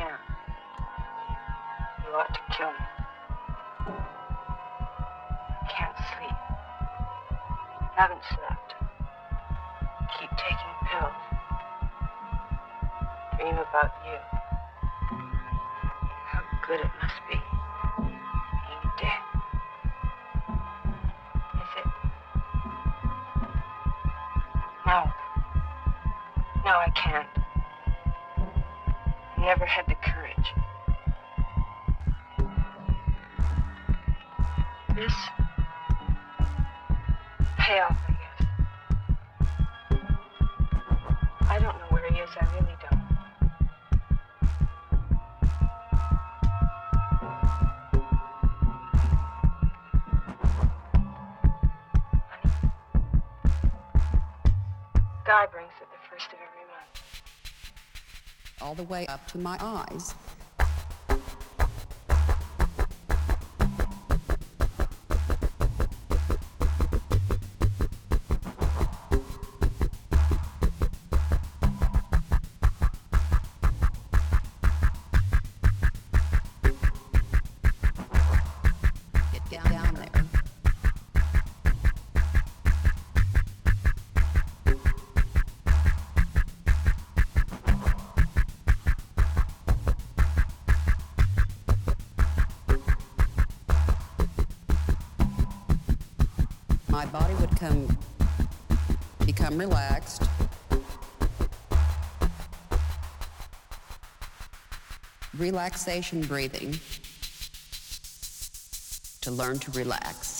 here. You ought to kill me. Can't sleep. Haven't slept. Keep taking pills. Dream about you. How good it must be. Is it? No. No, I can't never had the the way up to my eyes. my body would come become relaxed. Relaxation breathing to learn to relax.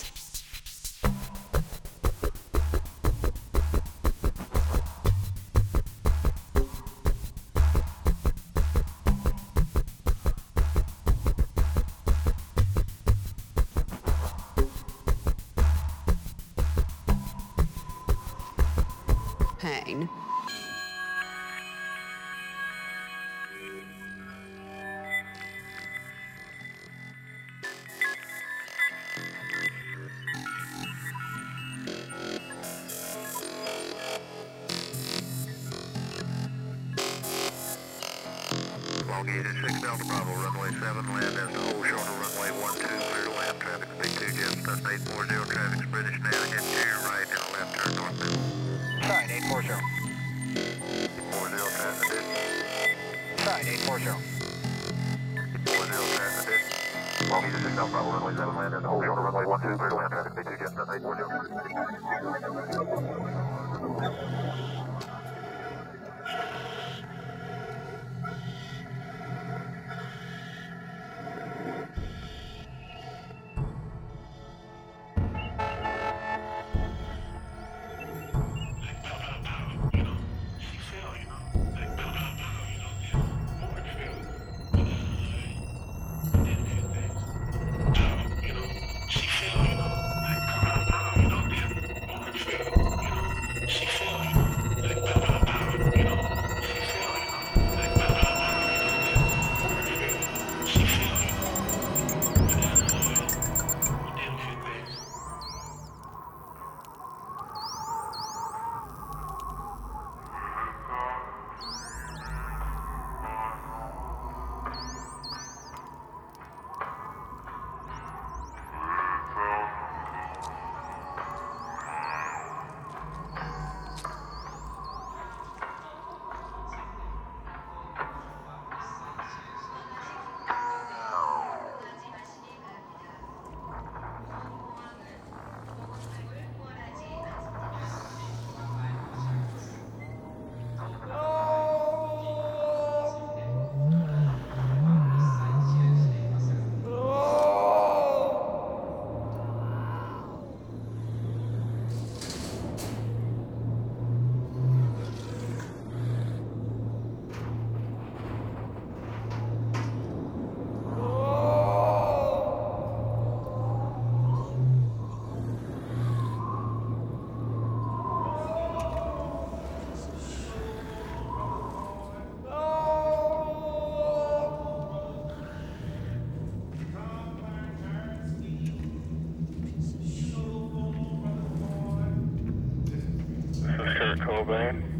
Kurt Cobain.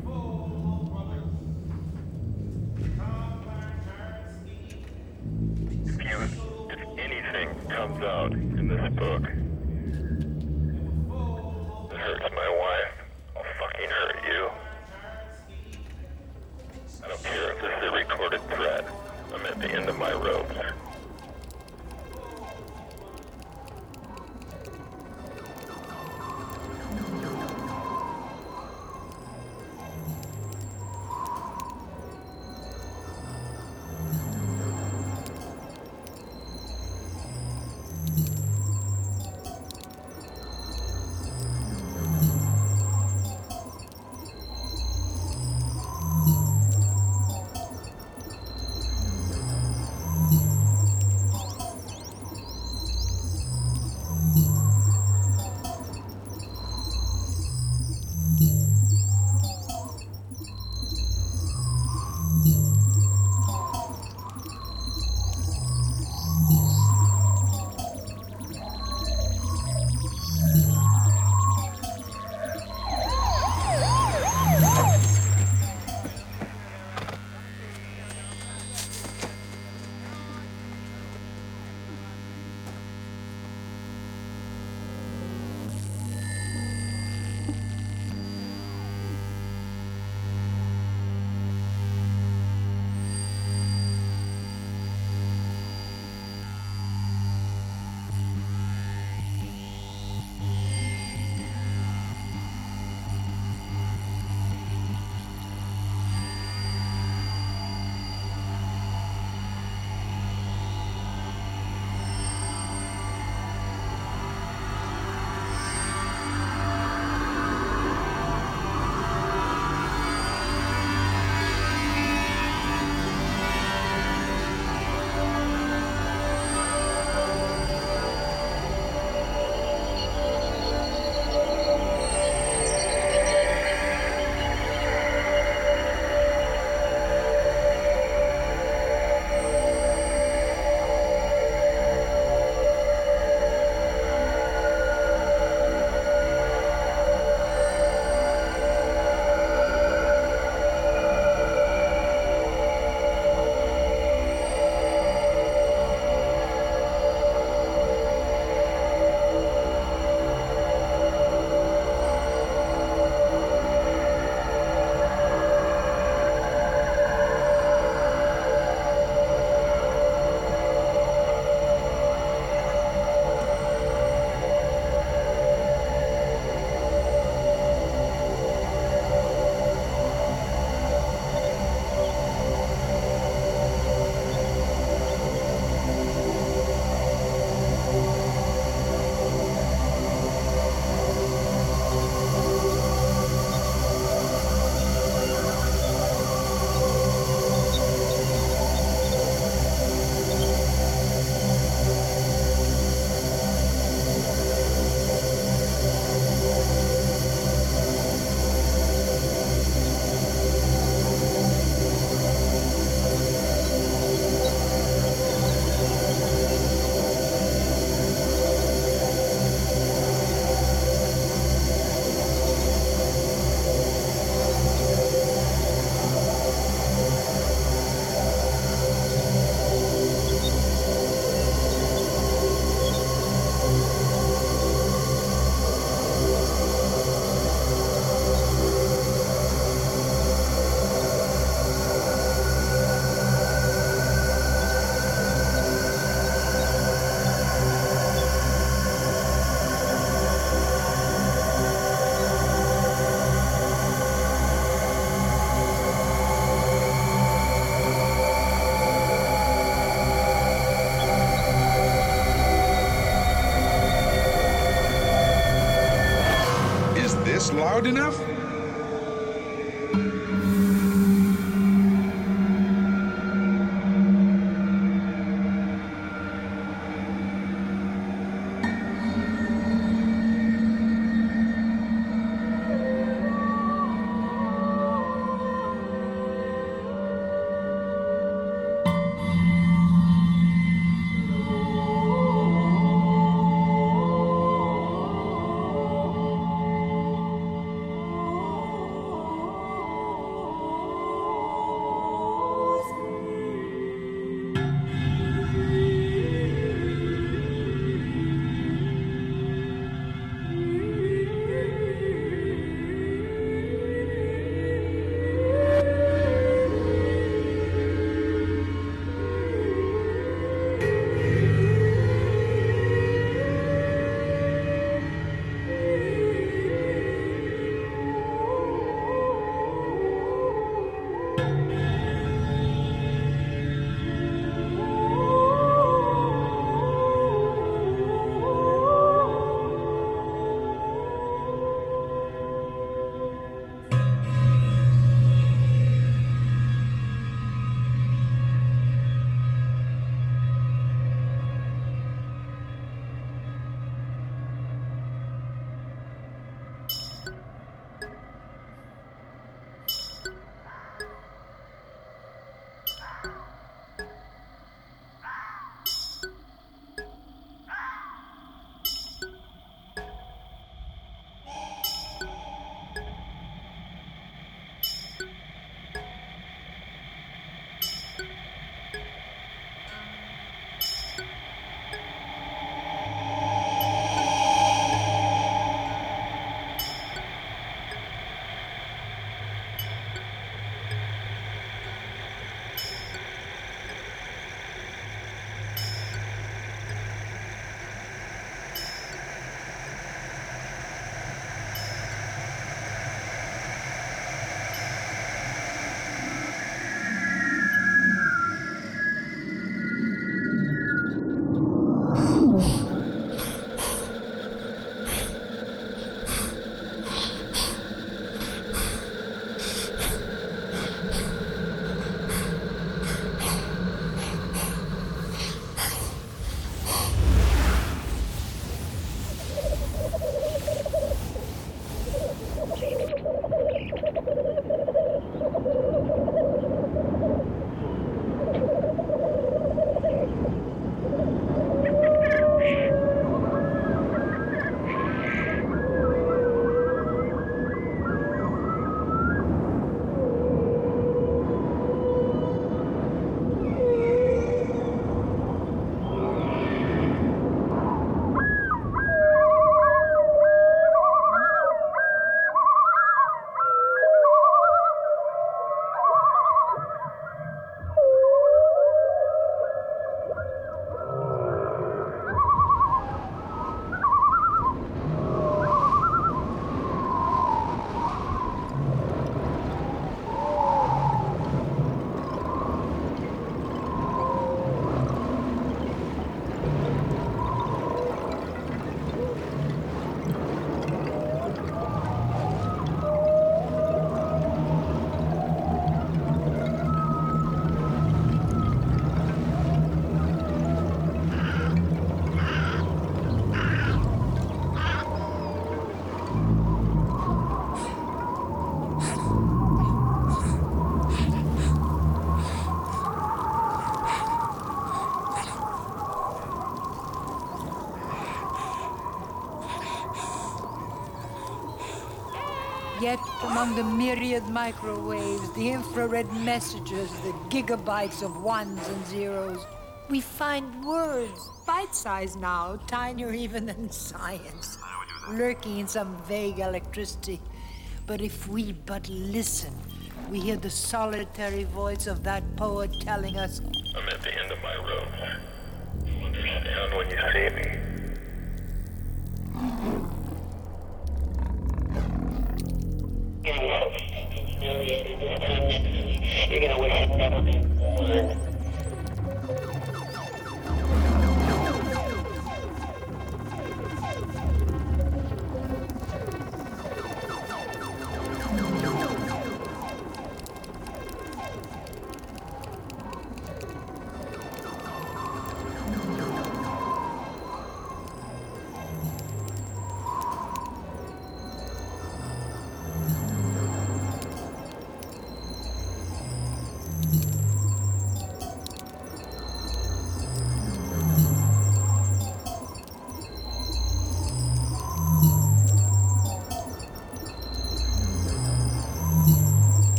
This loud enough? Among the myriad microwaves, the infrared messages, the gigabytes of ones and zeros, we find words, bite sized now, tinier even than science, lurking in some vague electricity. But if we but listen, we hear the solitary voice of that poet telling us, I'm at the end of my rope. You'll understand when you see me. You're gonna wish it never been born.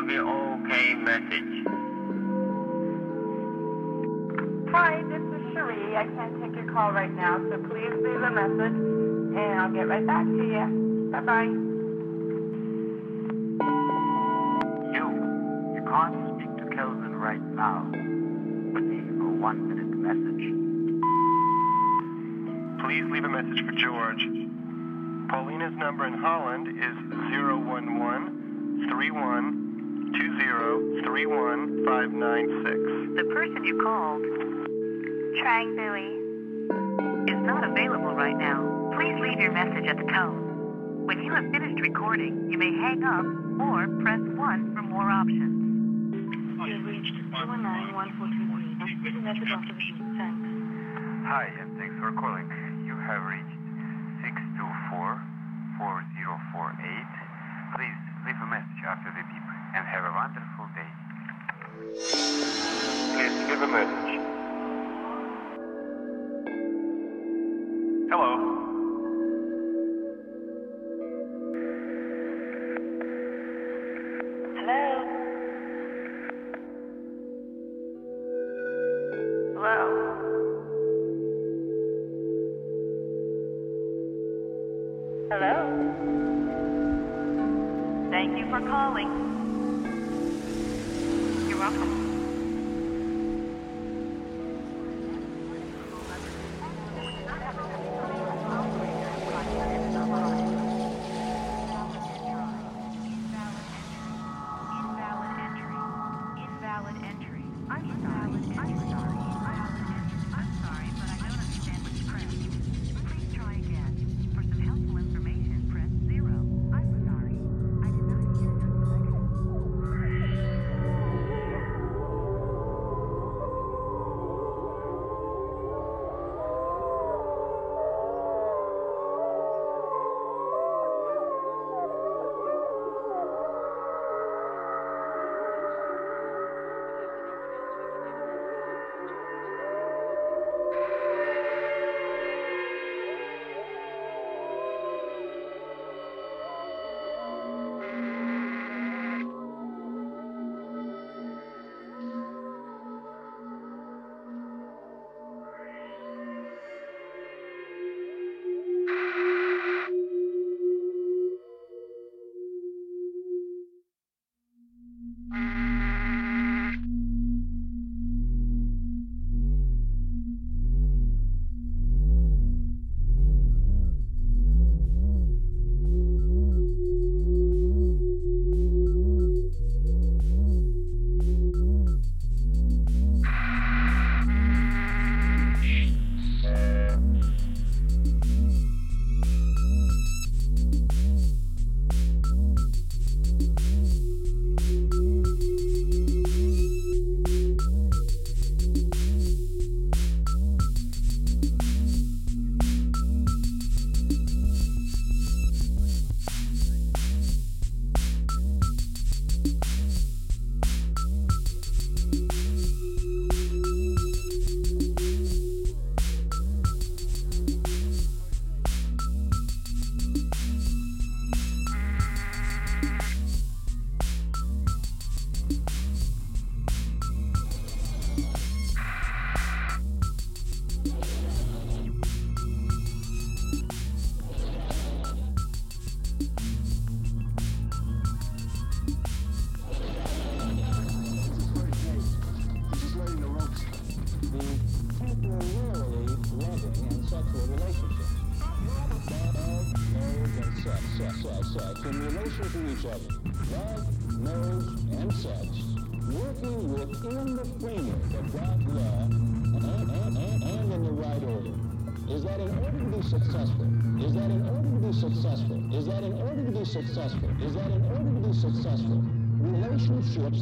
KWOK message. Hi, this is Cherie. I can't take your call right now, so please leave a message, and I'll get right back to you. Bye-bye. You, you can't speak to Kelvin right now. Leave a one-minute message. Please leave a message for George. Paulina's number in Holland is 011 31 20 31 596. The person you called Trying Bowie. is not available right now. Please leave your message at the tone. When you have finished recording, you may hang up or press 1 for more options. Oh, you have reached 219-1423. This is a message after the beep. Thanks. Hi, and thanks for calling. You have reached Hello? Thank you for calling. You're welcome.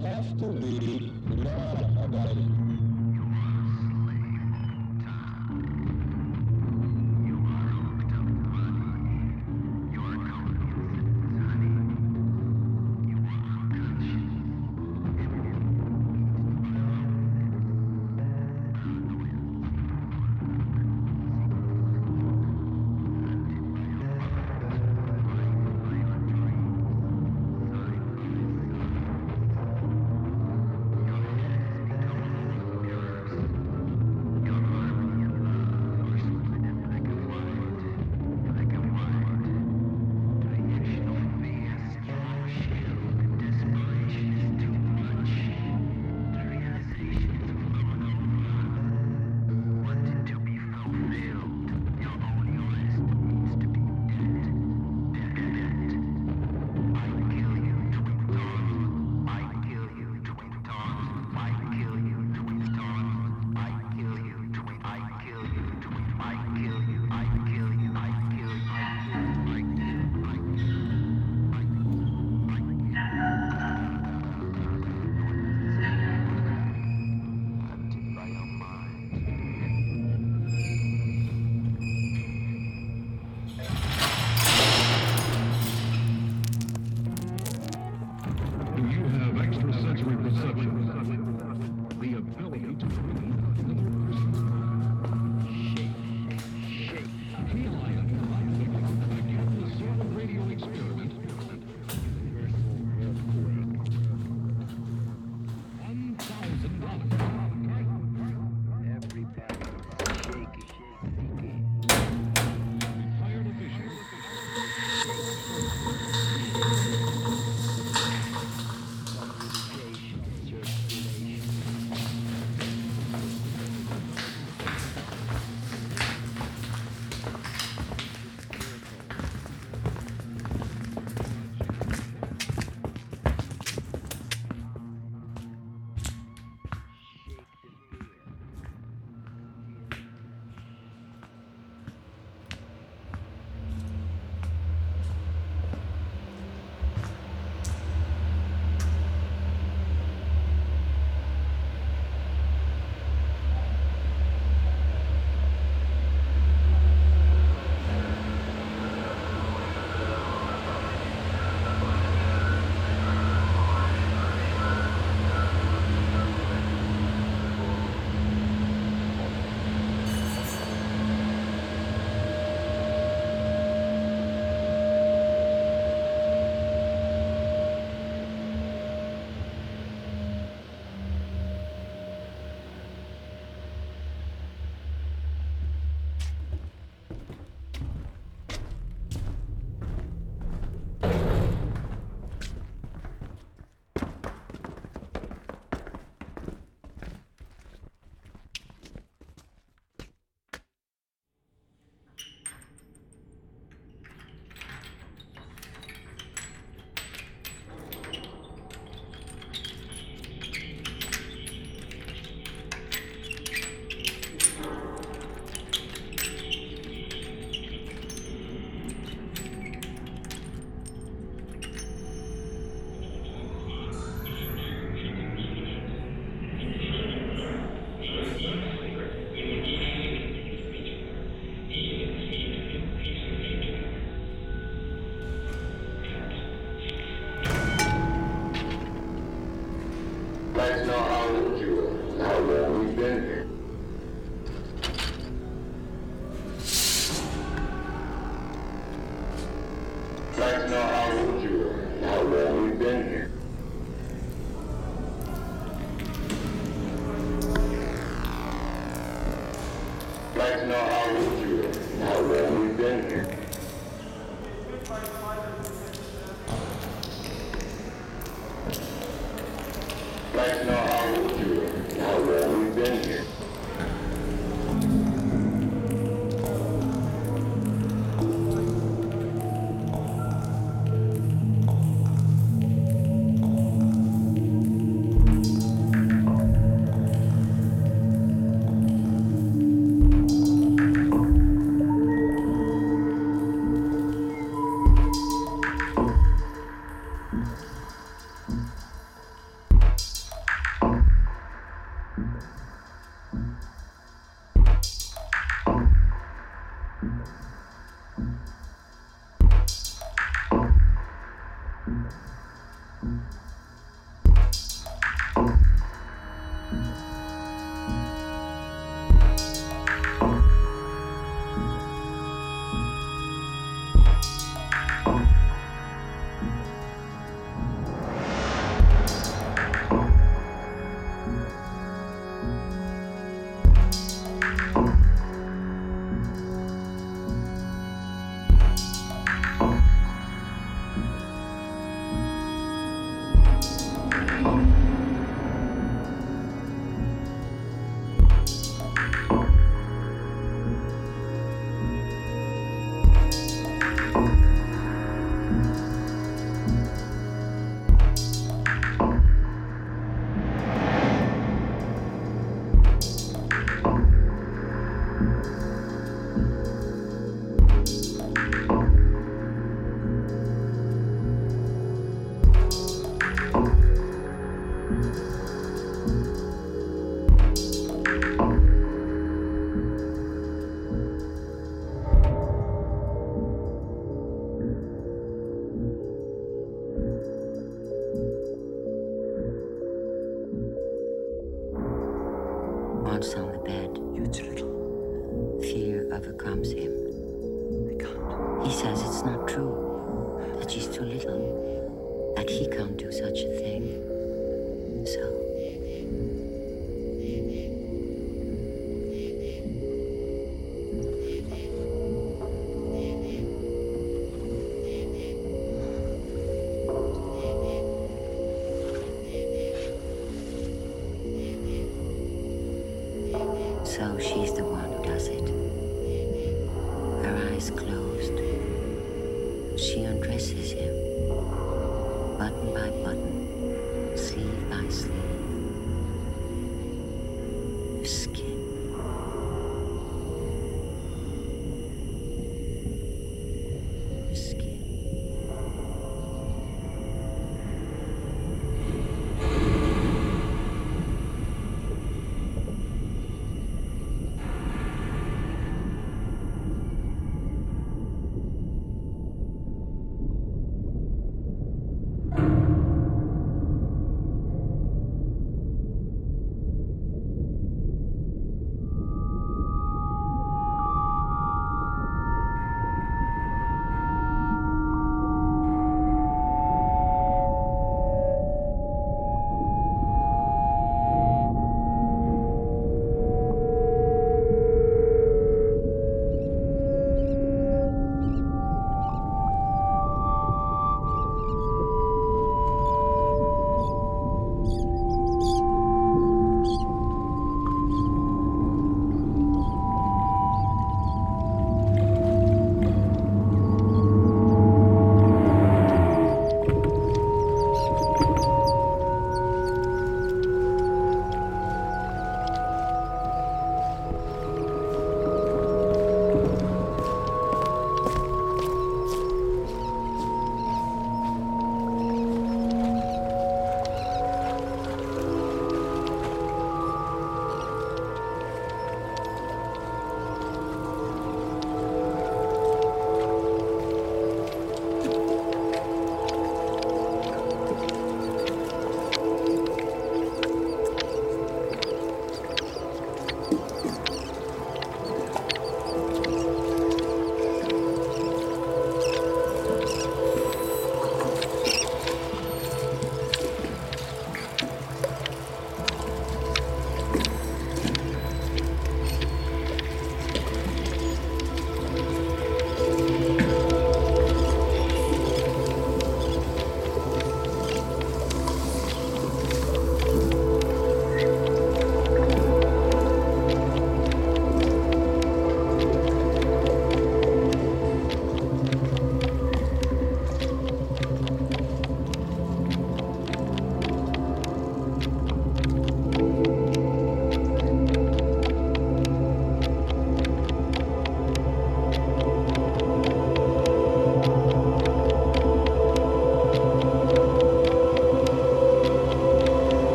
Have to be law-abiding. Do Mm-hmm.